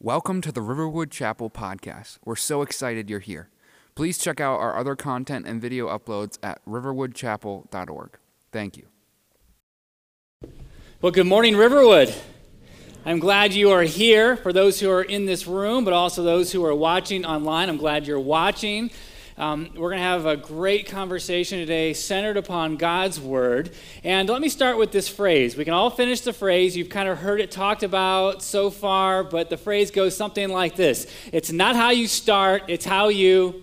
Welcome to the Riverwood Chapel podcast. We're so excited you're here. Please check out our other content and video uploads at riverwoodchapel.org. Thank you. Well, good morning, Riverwood. I'm glad you are here for those who are in this room, but also those who are watching online. I'm glad you're watching. Um, we're going to have a great conversation today centered upon God's Word. And let me start with this phrase. We can all finish the phrase. You've kind of heard it talked about so far, but the phrase goes something like this It's not how you start, it's how you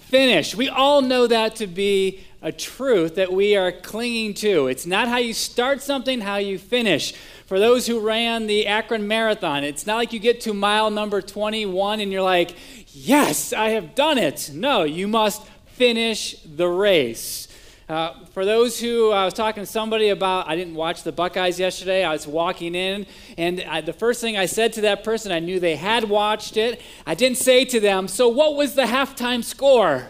finish. We all know that to be a truth that we are clinging to. It's not how you start something, how you finish. For those who ran the Akron Marathon, it's not like you get to mile number 21 and you're like, yes, I have done it. No, you must finish the race. Uh, for those who I was talking to somebody about, I didn't watch the Buckeyes yesterday. I was walking in, and I, the first thing I said to that person, I knew they had watched it. I didn't say to them, So what was the halftime score?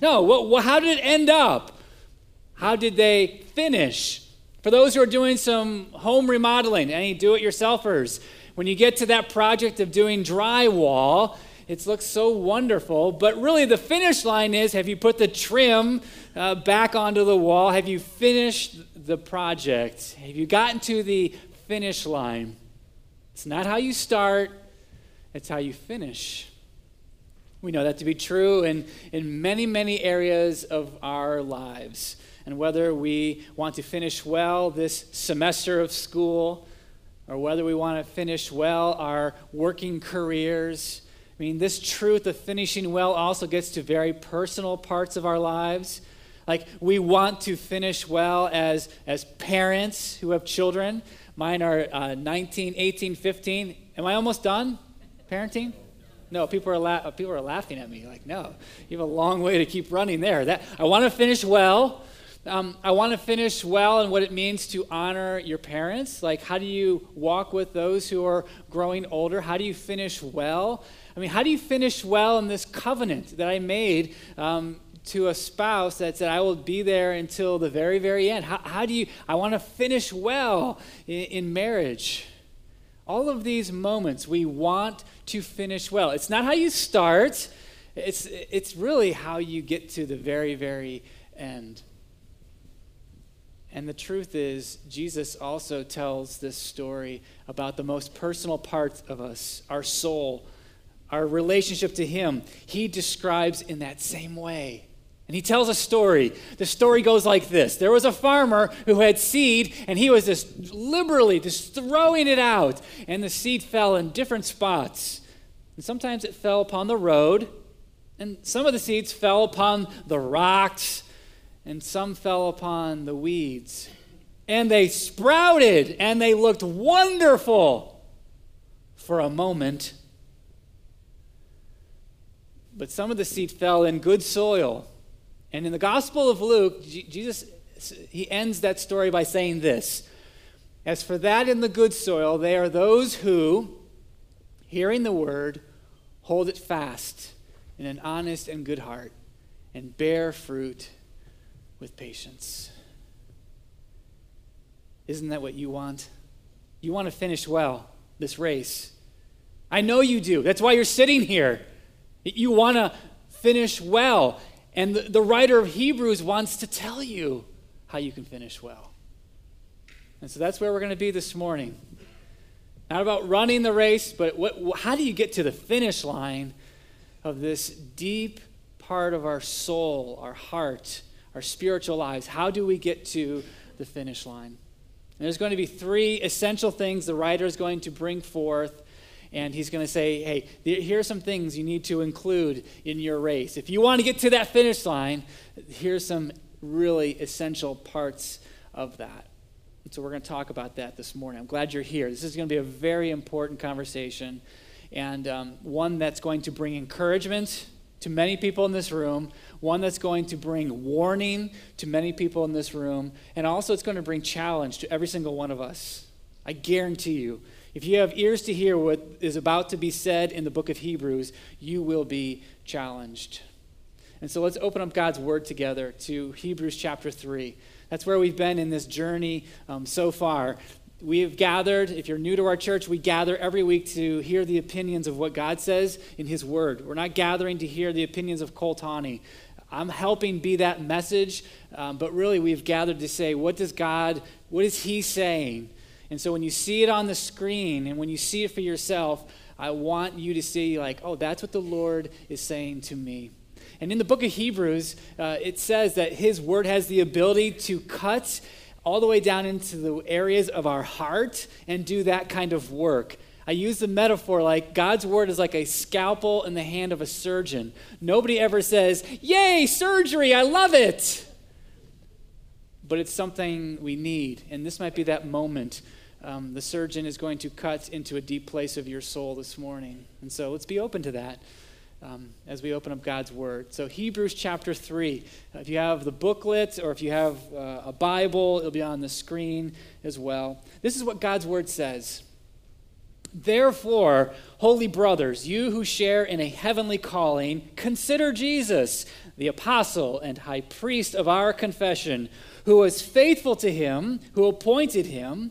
No, what, what, how did it end up? How did they finish? For those who are doing some home remodeling, any do it yourselfers, when you get to that project of doing drywall, it looks so wonderful, but really the finish line is have you put the trim uh, back onto the wall? Have you finished the project? Have you gotten to the finish line? It's not how you start, it's how you finish. We know that to be true in, in many, many areas of our lives. And whether we want to finish well this semester of school, or whether we want to finish well our working careers, I mean, this truth of finishing well also gets to very personal parts of our lives. Like, we want to finish well as, as parents who have children. Mine are uh, 19, 18, 15. Am I almost done parenting? No, people are, la- people are laughing at me. Like, no, you have a long way to keep running there. That, I want to finish well. Um, I want to finish well in what it means to honor your parents. Like, how do you walk with those who are growing older? How do you finish well? I mean, how do you finish well in this covenant that I made um, to a spouse that said, I will be there until the very, very end? How, how do you, I want to finish well in, in marriage. All of these moments, we want to finish well. It's not how you start, it's, it's really how you get to the very, very end. And the truth is, Jesus also tells this story about the most personal parts of us, our soul, our relationship to Him, he describes in that same way. And he tells a story. The story goes like this There was a farmer who had seed, and he was just liberally just throwing it out. And the seed fell in different spots. And sometimes it fell upon the road, and some of the seeds fell upon the rocks, and some fell upon the weeds. And they sprouted, and they looked wonderful for a moment. But some of the seed fell in good soil. And in the Gospel of Luke, Jesus he ends that story by saying this. As for that in the good soil, they are those who, hearing the word, hold it fast in an honest and good heart and bear fruit with patience. Isn't that what you want? You want to finish well this race. I know you do. That's why you're sitting here. You want to finish well. And the, the, writer of Hebrews wants to tell you how you can finish well. And so that's where we're going to be this morning. Not about running the race, but what, how do you get to the finish line of this deep part of our soul, our heart, our spiritual lives? How do we get to the finish line? And there's going to be three essential things the writer is going to bring forth and he's going to say, hey, here are some things you need to include in your race. If you want to get to that finish line, here's some really essential parts of that. So we're going to talk about that this morning. I'm glad you're here. This is going to be a very important conversation and um, one that's going to bring encouragement to many people in this room, one that's going to bring warning to many people in this room, and also it's going to bring challenge to every single one of us. I guarantee you, if you have ears to hear what is about to be said in the book of Hebrews, you will be challenged. And so let's open up God's word together to Hebrews chapter 3. That's where we've been in this journey um, so far. we have gathered, if you're new to our church, we gather every week to hear the opinions of what God says in His Word. We're not gathering to hear the opinions of Cole Tawney. I'm helping be that message, um, but really we've gathered to say, what does God, what is He saying? And so when you see it on the screen and when you see it for yourself, I want you to see, like, oh, that's what the Lord is saying to me. And in the book of Hebrews, uh, it says that His Word has the ability to cut all the way down into the areas of our heart and do that kind of work. I use the metaphor like God's word is like a scalpel in the hand of a surgeon. Nobody ever says, Yay, surgery, I love it. But it's something we need. And this might be that moment. Um, the surgeon is going to cut into a deep place of your soul this morning. And so let's be open to that um, as we open up God's Word. So, Hebrews chapter 3. If you have the booklet or if you have uh, a Bible, it'll be on the screen as well. This is what God's Word says. Therefore, holy brothers, you who share in a heavenly calling, consider Jesus, the apostle and high priest of our confession, who was faithful to him who appointed him,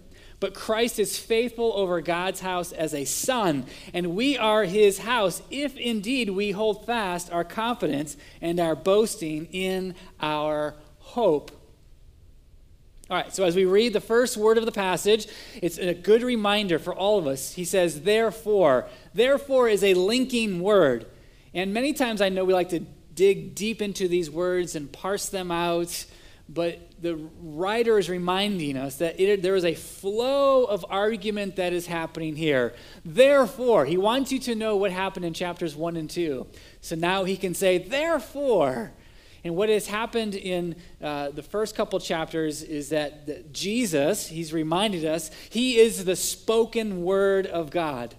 But Christ is faithful over God's house as a son, and we are his house if indeed we hold fast our confidence and our boasting in our hope. All right, so as we read the first word of the passage, it's a good reminder for all of us. He says, therefore. Therefore is a linking word. And many times I know we like to dig deep into these words and parse them out but the writer is reminding us that it, there is a flow of argument that is happening here. Therefore, he wants you to know what happened in chapters 1 and 2. So now he can say, therefore. And what has happened in uh, the first couple chapters is that, that Jesus, he's reminded us, he is the spoken word of God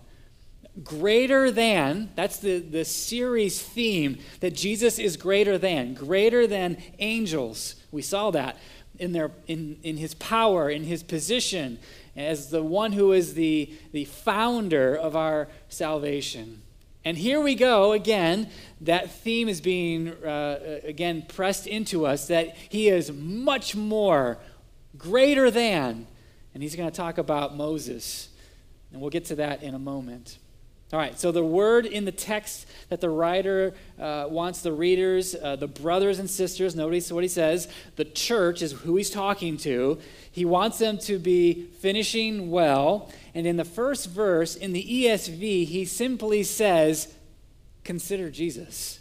greater than, that's the, the series theme, that Jesus is greater than, greater than angels. We saw that in, their, in, in his power, in his position as the one who is the, the founder of our salvation. And here we go again. That theme is being, uh, again, pressed into us that he is much more greater than. And he's going to talk about Moses. And we'll get to that in a moment. All right, so the word in the text that the writer uh, wants the readers, uh, the brothers and sisters, notice what he says, the church is who he's talking to. He wants them to be finishing well. And in the first verse, in the ESV, he simply says, Consider Jesus.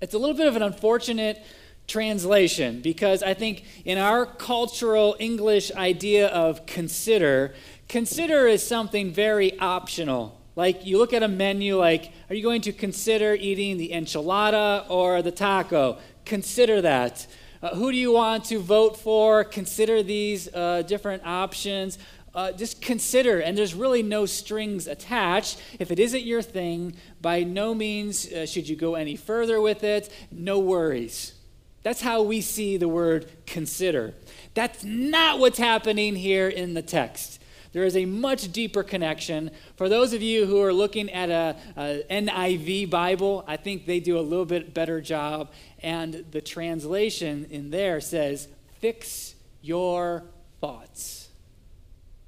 It's a little bit of an unfortunate translation because I think in our cultural English idea of consider, Consider is something very optional. Like you look at a menu, like, are you going to consider eating the enchilada or the taco? Consider that. Uh, who do you want to vote for? Consider these uh, different options. Uh, just consider, and there's really no strings attached. If it isn't your thing, by no means uh, should you go any further with it. No worries. That's how we see the word consider. That's not what's happening here in the text. There is a much deeper connection. For those of you who are looking at a, a NIV Bible, I think they do a little bit better job. And the translation in there says, fix your thoughts.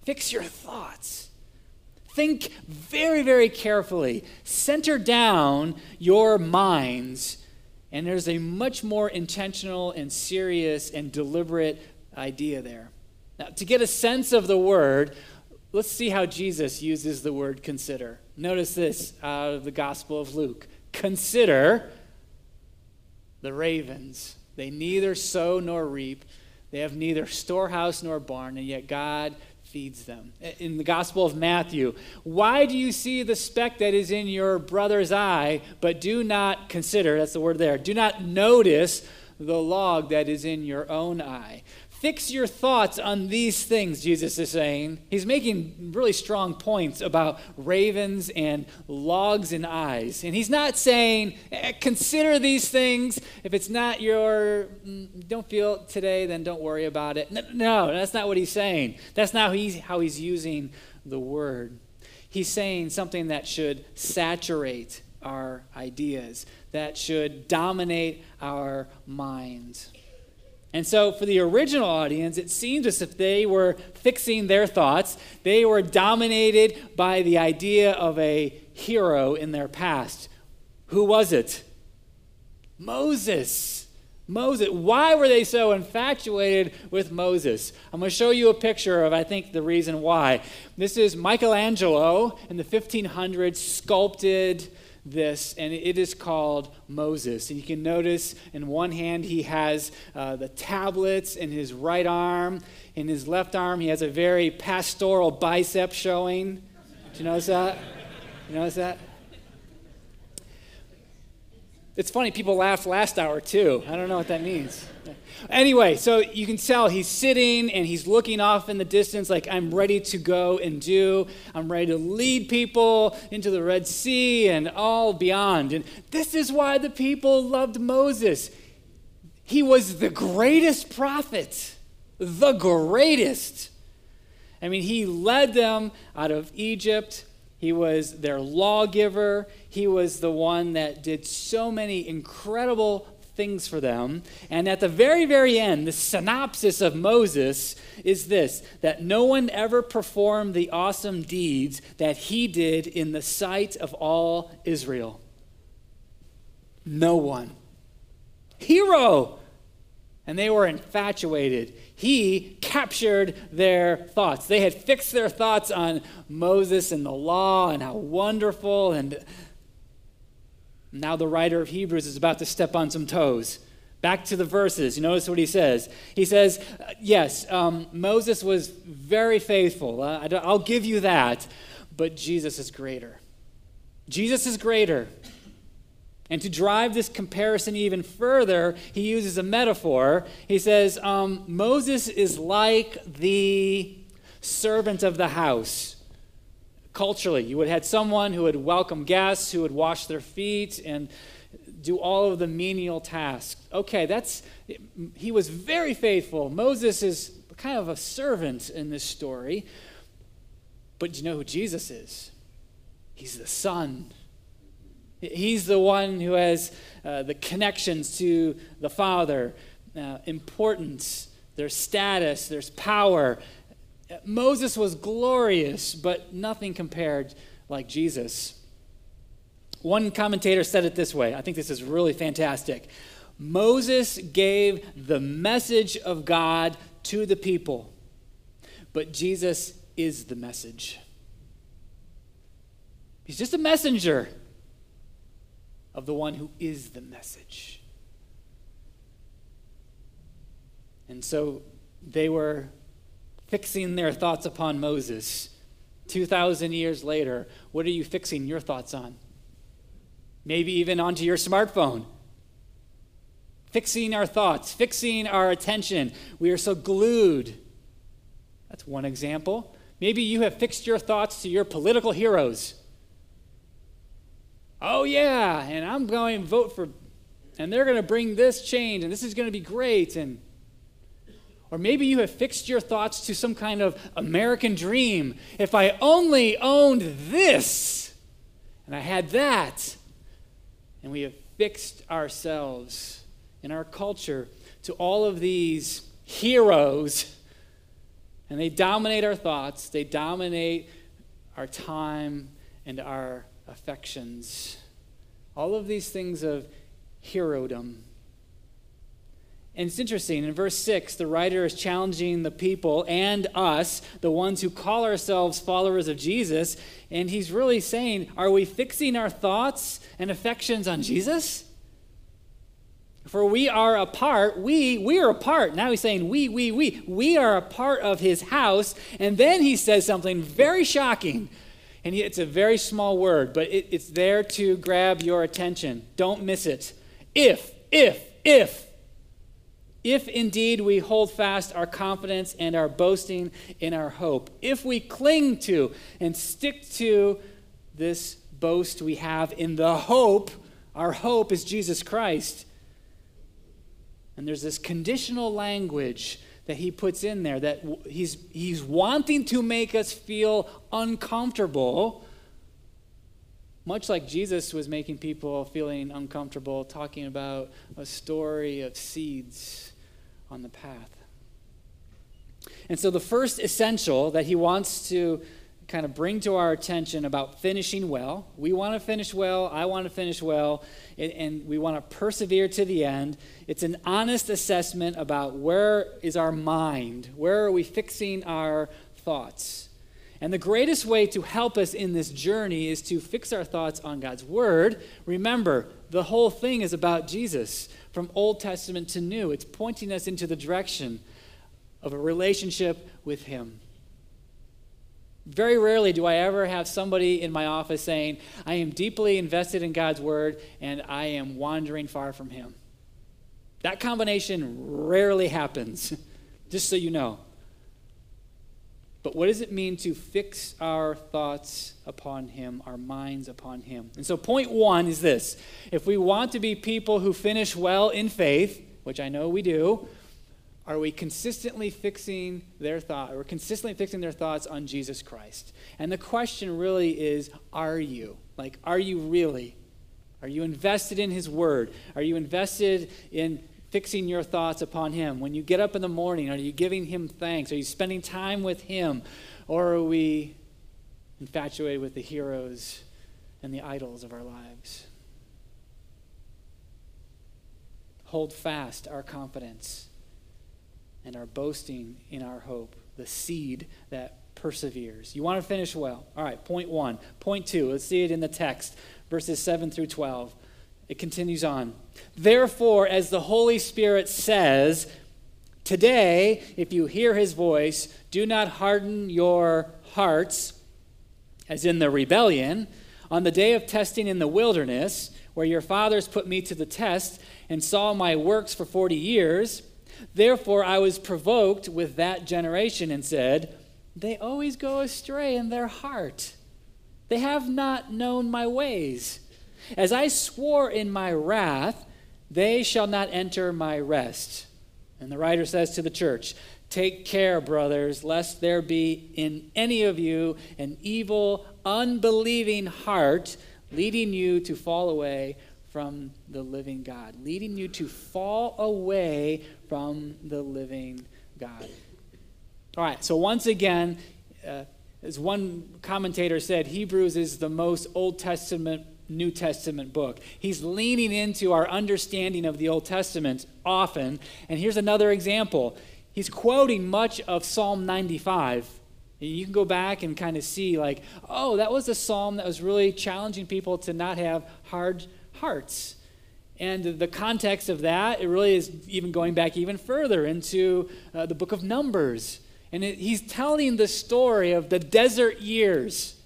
Fix your thoughts. Think very, very carefully. Center down your minds. And there's a much more intentional and serious and deliberate idea there. Now, to get a sense of the word, Let's see how Jesus uses the word consider. Notice this out of the Gospel of Luke. Consider the ravens. They neither sow nor reap, they have neither storehouse nor barn, and yet God feeds them. In the Gospel of Matthew, why do you see the speck that is in your brother's eye, but do not consider, that's the word there, do not notice the log that is in your own eye? Fix your thoughts on these things, Jesus is saying. He's making really strong points about ravens and logs and eyes. And he's not saying, eh, consider these things. If it's not your, mm, don't feel it today, then don't worry about it. No, that's not what he's saying. That's not how he's, how he's using the word. He's saying something that should saturate our ideas, that should dominate our minds. And so, for the original audience, it seemed as if they were fixing their thoughts. They were dominated by the idea of a hero in their past. Who was it? Moses. Moses. Why were they so infatuated with Moses? I'm going to show you a picture of, I think, the reason why. This is Michelangelo in the 1500s, sculpted this, and it is called Moses. And you can notice in one hand he has uh, the tablets in his right arm. In his left arm, he has a very pastoral bicep showing. Do you notice that? You notice that? It's funny, people laughed last hour too. I don't know what that means. Anyway, so you can tell he's sitting and he's looking off in the distance, like, I'm ready to go and do. I'm ready to lead people into the Red Sea and all beyond. And this is why the people loved Moses. He was the greatest prophet, the greatest. I mean, he led them out of Egypt. He was their lawgiver. He was the one that did so many incredible things for them. And at the very, very end, the synopsis of Moses is this that no one ever performed the awesome deeds that he did in the sight of all Israel. No one. Hero! And they were infatuated. He captured their thoughts. They had fixed their thoughts on Moses and the law and how wonderful and now, the writer of Hebrews is about to step on some toes. Back to the verses. You notice what he says. He says, Yes, um, Moses was very faithful. Uh, I'll give you that. But Jesus is greater. Jesus is greater. And to drive this comparison even further, he uses a metaphor. He says, um, Moses is like the servant of the house culturally. You would have had someone who would welcome guests, who would wash their feet and do all of the menial tasks. Okay, that's he was very faithful. Moses is kind of a servant in this story. But do you know who Jesus is? He's the Son. He's the one who has uh, the connections to the Father, uh, importance, their status, there's power, Moses was glorious, but nothing compared like Jesus. One commentator said it this way I think this is really fantastic. Moses gave the message of God to the people, but Jesus is the message. He's just a messenger of the one who is the message. And so they were fixing their thoughts upon Moses. 2,000 years later, what are you fixing your thoughts on? Maybe even onto your smartphone. Fixing our thoughts, fixing our attention. We are so glued. That's one example. Maybe you have fixed your thoughts to your political heroes. Oh, yeah, and I'm going to vote for, and they're going to bring this change, and this is going to be great. And or maybe you have fixed your thoughts to some kind of American dream. If I only owned this, and I had that, and we have fixed ourselves in our culture to all of these heroes, and they dominate our thoughts, they dominate our time and our affections. All of these things of herodom. And it's interesting. In verse 6, the writer is challenging the people and us, the ones who call ourselves followers of Jesus. And he's really saying, Are we fixing our thoughts and affections on Jesus? For we are a part, we, we are a part. Now he's saying, we, we, we. We are a part of his house. And then he says something very shocking. And it's a very small word, but it, it's there to grab your attention. Don't miss it. If, if, if if indeed we hold fast our confidence and our boasting in our hope, if we cling to and stick to this boast we have in the hope, our hope is Jesus Christ. And there's this conditional language that he puts in there that he's, he's wanting to make us feel uncomfortable, much like Jesus was making people feeling uncomfortable talking about a story of seeds on the path. And so, the first essential that he wants to kind of bring to our attention about finishing well. We want to finish well. I want to finish well. And, and, we want to persevere to the end. It's an honest assessment about where is our mind? Where are we fixing our thoughts? And the greatest way to help us in this journey is to fix our thoughts on God's Word. Remember, the whole thing is about Jesus, from Old Testament to New. It's pointing us into the direction of a relationship with Him. Very rarely do I ever have somebody in my office saying, I am deeply invested in God's word and I am wandering far from Him. That combination rarely happens, just so you know. But what does it mean to fix our thoughts upon Him, our minds upon Him? And so, point one is this if we want to be people who finish well in faith, which I know we do, are we consistently fixing their thought or consistently fixing their thoughts on Jesus Christ? And the question really is are you? Like are you really? Are you invested in his word? Are you invested in fixing your thoughts upon him? When you get up in the morning, are you giving him thanks? Are you spending time with him? Or are we infatuated with the heroes and the idols of our lives? Hold fast our confidence and our boasting in our hope, the seed that perseveres. You want to finish well. All right, point one. Point two, let's see it in the text, verses 7 through 12. It continues on. Therefore, as the Holy Spirit says, Today, if you hear his voice, do not harden your hearts, as in the rebellion, on the day of testing in the wilderness, where your fathers put me to the test and saw my works for 40 years. Therefore, I was provoked with that generation and said, They always go astray in their heart. They have not known my ways. As I swore in my wrath, they shall not enter my rest. And the writer says to the church, Take care, brothers, lest there be in any of you an evil, unbelieving heart leading you to fall away from the living God, leading you to fall away from the living God. All right, so once again, uh, as one commentator said, Hebrews is the most Old Testament, New Testament book. He's leaning into our understanding of the Old Testament often. And here's another example. He's quoting much of Psalm 95. You can go back and kind of see, like, oh, that was a psalm that was really challenging people to not have hard hearts. And the context of that, it really is even going back even further into uh, the book of Numbers. And it, he's telling the story of the desert years.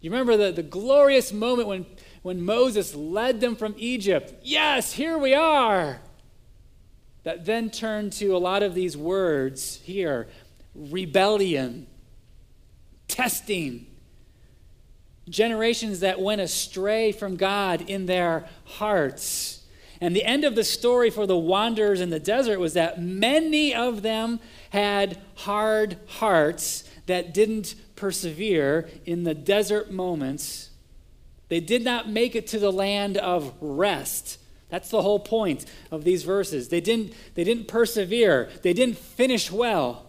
You remember the, the glorious moment when, when Moses led them from Egypt? Yes, here we are. That then turned to a lot of these words here rebellion, testing, generations that went astray from God in their hearts. And the end of the story for the wanderers in the desert was that many of them had hard hearts that didn't persevere in the desert moments. They did not make it to the land of rest. That's the whole point of these verses. They didn't, they didn't persevere, they didn't finish well.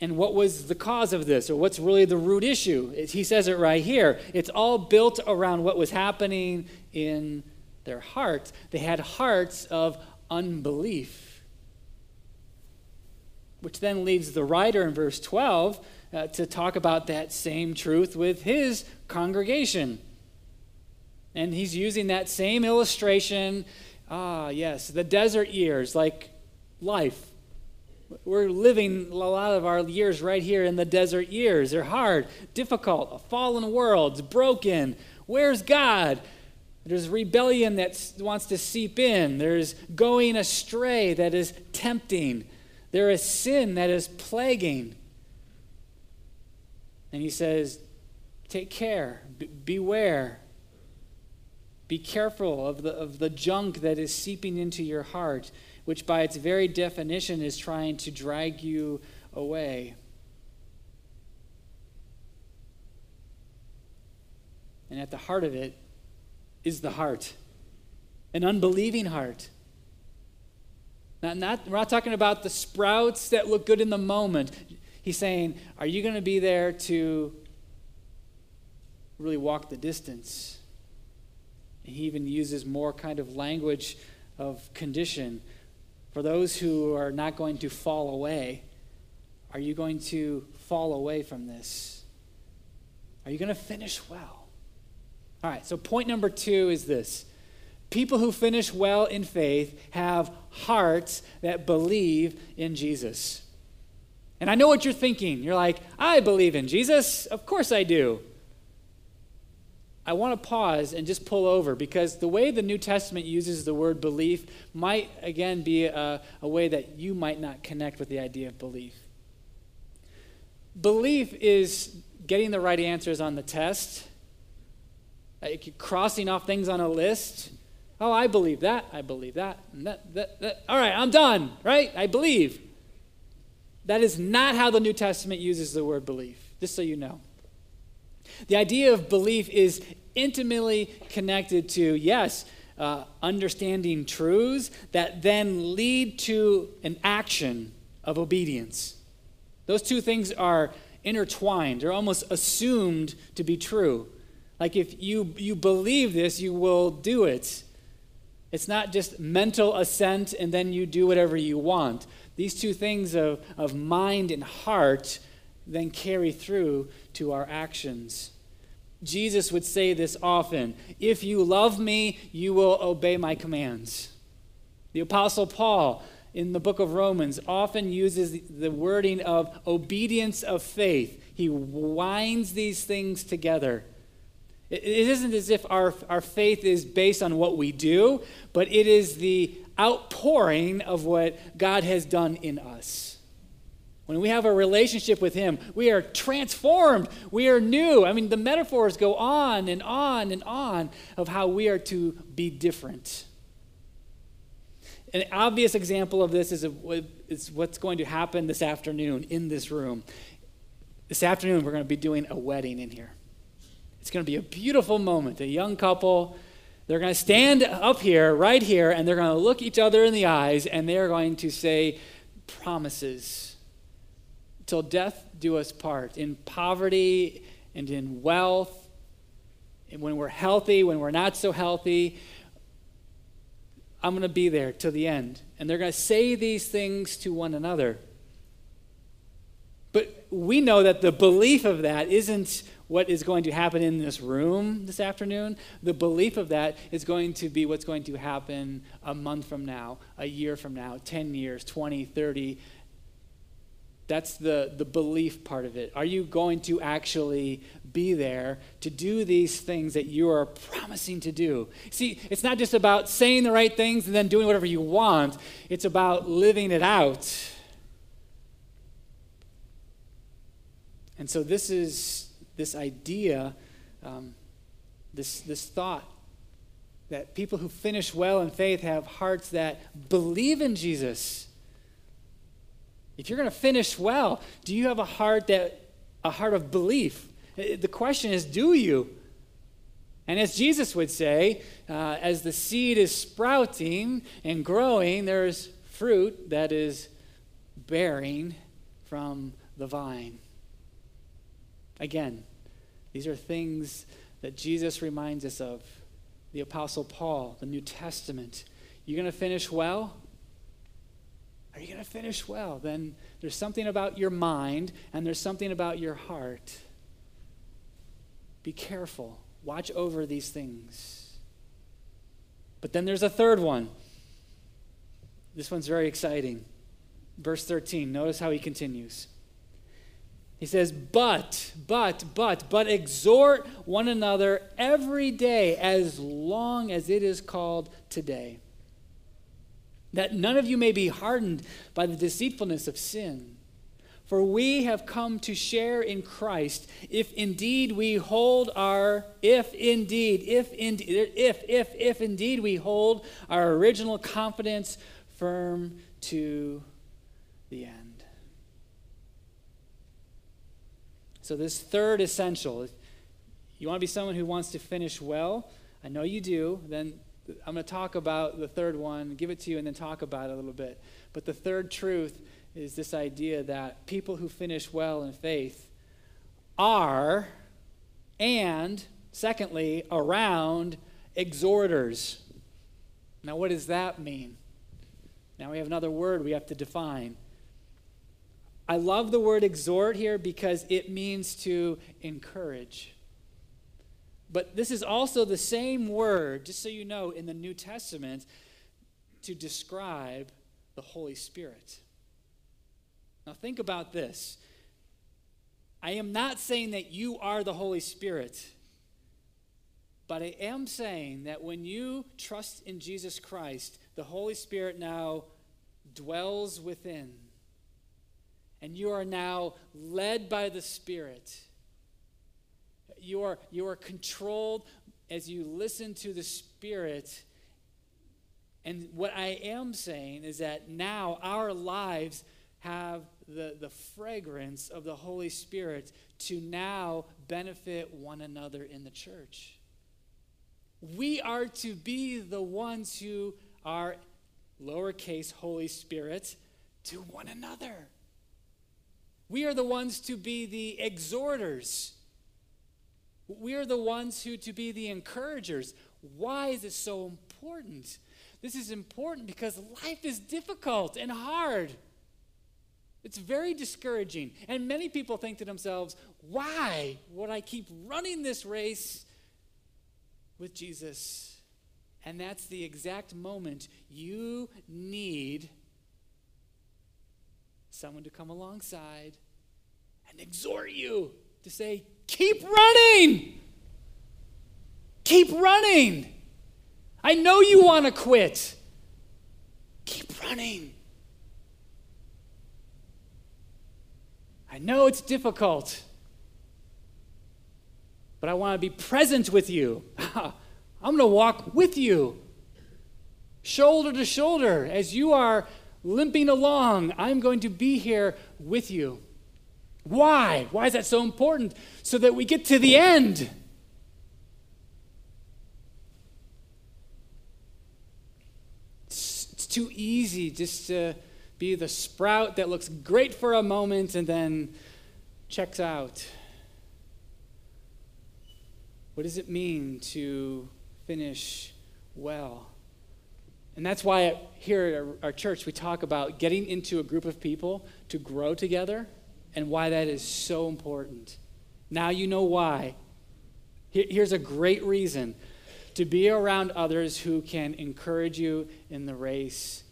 And what was the cause of this, or what's really the root issue? He says it right here. It's all built around what was happening in their hearts. They had hearts of unbelief. Which then leads the writer in verse 12 uh, to talk about that same truth with his congregation. And he's using that same illustration. Ah, yes, the desert years, like life we're living a lot of our years right here in the desert years. They're hard, difficult, a fallen world, broken. Where's God? There's rebellion that wants to seep in. There's going astray that is tempting. There is sin that is plaguing. And he says, Take care, be- beware. Be careful of the, of the junk that is seeping into your heart, which by its very definition is trying to drag you away. And at the heart of it is the heart an unbelieving heart. Not, not, we're not talking about the sprouts that look good in the moment. He's saying, Are you going to be there to really walk the distance? He even uses more kind of language of condition. For those who are not going to fall away, are you going to fall away from this? Are you going to finish well? All right, so point number two is this people who finish well in faith have hearts that believe in Jesus. And I know what you're thinking. You're like, I believe in Jesus. Of course I do. I want to pause and just pull over because the way the New Testament uses the word belief might, again, be a, a way that you might not connect with the idea of belief. Belief is getting the right answers on the test, crossing off things on a list. Oh, I believe that. I believe that. that, that, that. All right, I'm done, right? I believe. That is not how the New Testament uses the word belief, just so you know. The idea of belief is intimately connected to, yes, uh, understanding truths that then lead to an action of obedience. Those two things are intertwined, they're almost assumed to be true. Like if you, you believe this, you will do it. It's not just mental assent and then you do whatever you want. These two things of, of mind and heart then carry through to our actions. Jesus would say this often If you love me, you will obey my commands. The Apostle Paul in the book of Romans often uses the wording of obedience of faith. He winds these things together. It isn't as if our, our faith is based on what we do, but it is the outpouring of what God has done in us. When we have a relationship with Him, we are transformed. We are new. I mean, the metaphors go on and on and on of how we are to be different. An obvious example of this is, a, is what's going to happen this afternoon in this room. This afternoon, we're going to be doing a wedding in here. It's going to be a beautiful moment. A young couple, they're going to stand up here, right here, and they're going to look each other in the eyes, and they're going to say promises. Till death do us part. In poverty and in wealth, and when we're healthy, when we're not so healthy, I'm going to be there till the end. And they're going to say these things to one another. But we know that the belief of that isn't what is going to happen in this room this afternoon. The belief of that is going to be what's going to happen a month from now, a year from now, 10 years, 20, 30. That's the, the belief part of it. Are you going to actually be there to do these things that you are promising to do? See, it's not just about saying the right things and then doing whatever you want, it's about living it out And so this is this idea, um, this, this thought that people who finish well in faith have hearts that believe in Jesus. If you're going to finish well, do you have a heart that a heart of belief? The question is, do you? And as Jesus would say, uh, as the seed is sprouting and growing, there's fruit that is bearing from the vine. Again, these are things that Jesus reminds us of. The Apostle Paul, the New Testament. You're going to finish well? Are you going to finish well? Then there's something about your mind and there's something about your heart. Be careful. Watch over these things. But then there's a third one. This one's very exciting. Verse 13, notice how he continues. He says, But, but, but, but exhort one another every day as long as it is called today, that none of you may be hardened by the deceitfulness of sin. For we have come to share in Christ if indeed we hold our, if indeed, if indeed, if, if, if indeed we hold our original confidence firm to the end. So, this third essential, you want to be someone who wants to finish well, I know you do, then I'm going to talk about the third one, give it to you, and then talk about it a little bit. But the third truth is this idea that people who finish well in faith are, and secondly, around exhorters. Now, what does that mean? Now we have another word we have to define. I love the word exhort here because it means to encourage. But this is also the same word, just so you know, in the New Testament to describe the Holy Spirit. Now, think about this. I am not saying that you are the Holy Spirit, but I am saying that when you trust in Jesus Christ, the Holy Spirit now dwells within and you are now led by the Spirit. You are, you are controlled as you listen to the Spirit. And what I am saying is that now our lives have the, the fragrance of the Holy Spirit to now benefit one another in the church. We are to be the ones who are lowercase Holy Spirit to one another. We are the ones to be the exhorters. We are the ones who to be the encouragers. Why is it so important? This is important because life is difficult and hard. It's very discouraging. And many people think to themselves, why would I keep running this race with Jesus? And that's the exact moment you need someone to come alongside and exhort you to say, Keep running! Keep running! I know you want to quit. Keep running. I know it's difficult, but I want to be present with you. I'm going to walk with you, shoulder to shoulder, as you are limping along. I'm going to be here with you. Why? Why is that so important? So that we get to the end. It's, it's too easy just to be the sprout that looks great for a moment and then checks out. What does it mean to finish well? And that's why here at our church we talk about getting into a group of people to grow together and why that is so important. Now you know why. Here's a great reason to be around others who can encourage you in the race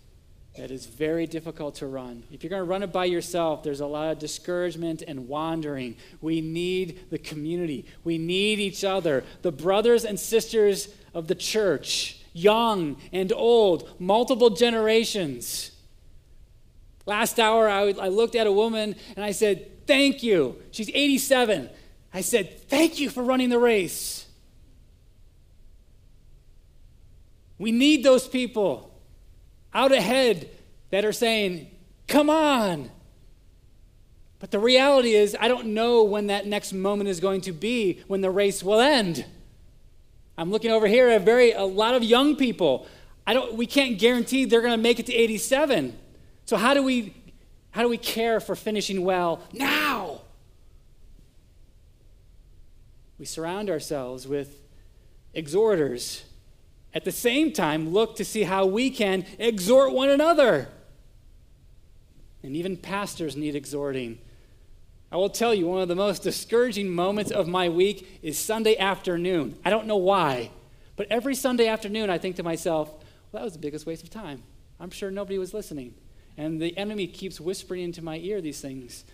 that is very difficult to run. If you're going to run it by yourself, there's a lot of discouragement and wandering. We need the community, we need each other, the brothers and sisters of the church young and old, multiple generations. Last hour, I, I looked at a woman and I said, Thank you. She's 87. I said, Thank you for running the race. We need those people out ahead that are saying, Come on. But the reality is, I don't know when that next moment is going to be when the race will end. I'm looking over here at very a lot of young people. I don't we can't guarantee they're going to make it to 87. So how do we how do we care for finishing well now? We surround ourselves with exhorters. At the same time, look to see how we can exhort one another. And even pastors need exhorting. I will tell you, one of the most discouraging moments of my week is Sunday afternoon. I don't know why, but every Sunday afternoon I think to myself, well, that was the biggest waste of time. I'm sure nobody was listening. And the enemy keeps whispering into my ear these things.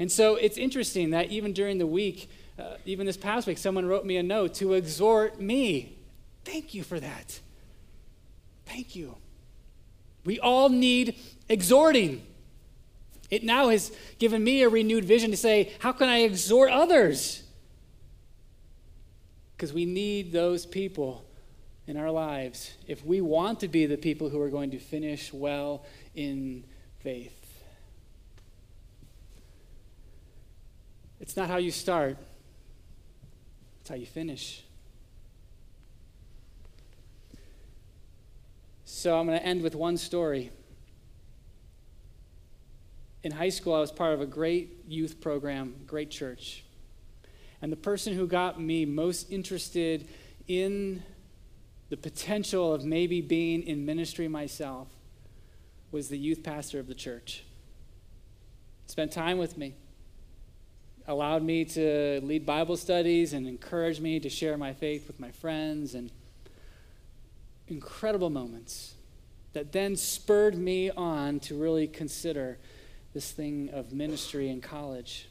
And so it's interesting that even during the week, uh, even this past week, someone wrote me a note to exhort me. Thank you for that. Thank you. We all need exhorting. It now has given me a renewed vision to say, how can I exhort others? Because we need those people in our lives if we want to be the people who are going to finish well in faith. It's not how you start, it's how you finish. So I'm going to end with one story. In high school, I was part of a great youth program, great church. And the person who got me most interested in the potential of maybe being in ministry myself was the youth pastor of the church. Spent time with me, allowed me to lead Bible studies and encouraged me to share my faith with my friends and incredible moments that then spurred me on to really consider this thing of ministry in college.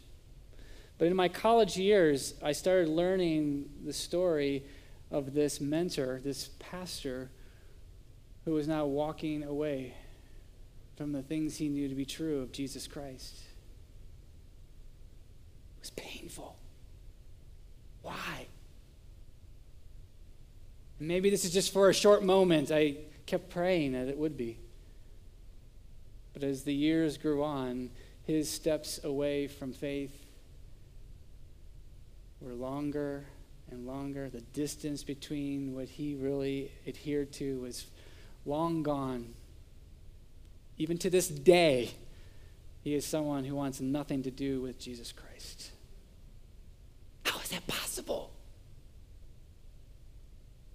But in my college years, I started learning the story of this mentor, this pastor, who was now walking away from the things he knew to be true of Jesus Christ. It was painful. Why? Maybe this is just for a short moment. I kept praying that it would be. But as the years grew on, his steps away from faith were longer and longer. The distance between what he really adhered to was long gone. Even to this day, he is someone who wants nothing to do with Jesus Christ. How is that possible?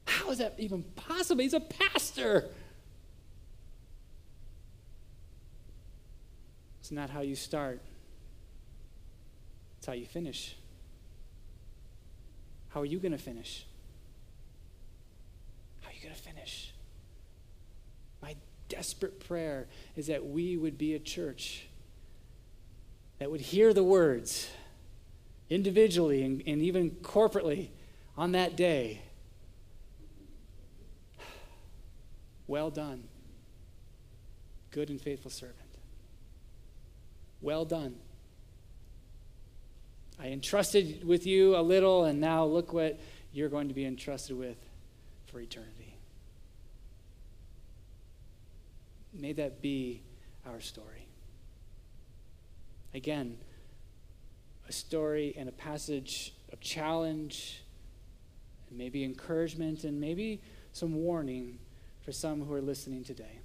How is that even possible? He's a pastor. It's not how you start, it's how you finish. How are you going to finish? How are you going to finish? Desperate prayer is that we would be a church that would hear the words individually and, and even corporately on that day. Well done, good and faithful servant. Well done. I entrusted with you a little, and now look what you're going to be entrusted with for eternity. May that be our story. Again, a story and a passage of challenge, and maybe encouragement, and maybe some warning for some who are listening today.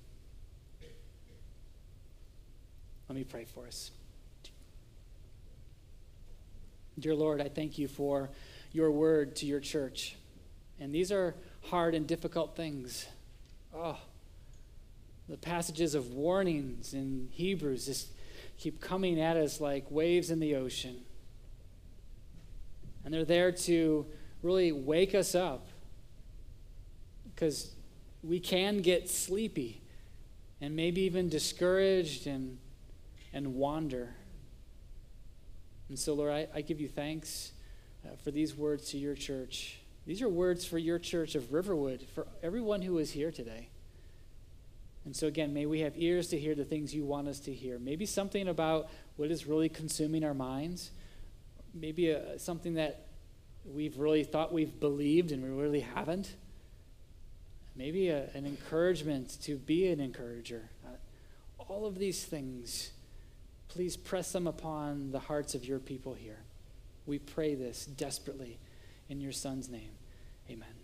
Let me pray for us. Dear Lord, I thank you for your word to your church. And these are hard and difficult things. Oh, the passages of warnings in Hebrews just keep coming at us like waves in the ocean. And they're there to really wake us up because we can get sleepy and maybe even discouraged and, and wander. And so, Lord, I, I give you thanks uh, for these words to your church. These are words for your church of Riverwood, for everyone who is here today. And so, again, may we have ears to hear the things you want us to hear. Maybe something about what is really consuming our minds. Maybe a, uh, something that we've really thought we've believed and we really haven't. Maybe a, an encouragement to be an encourager. Uh, all of these things Please press them upon the hearts of your people here. We pray this desperately in your Son's name. Amen.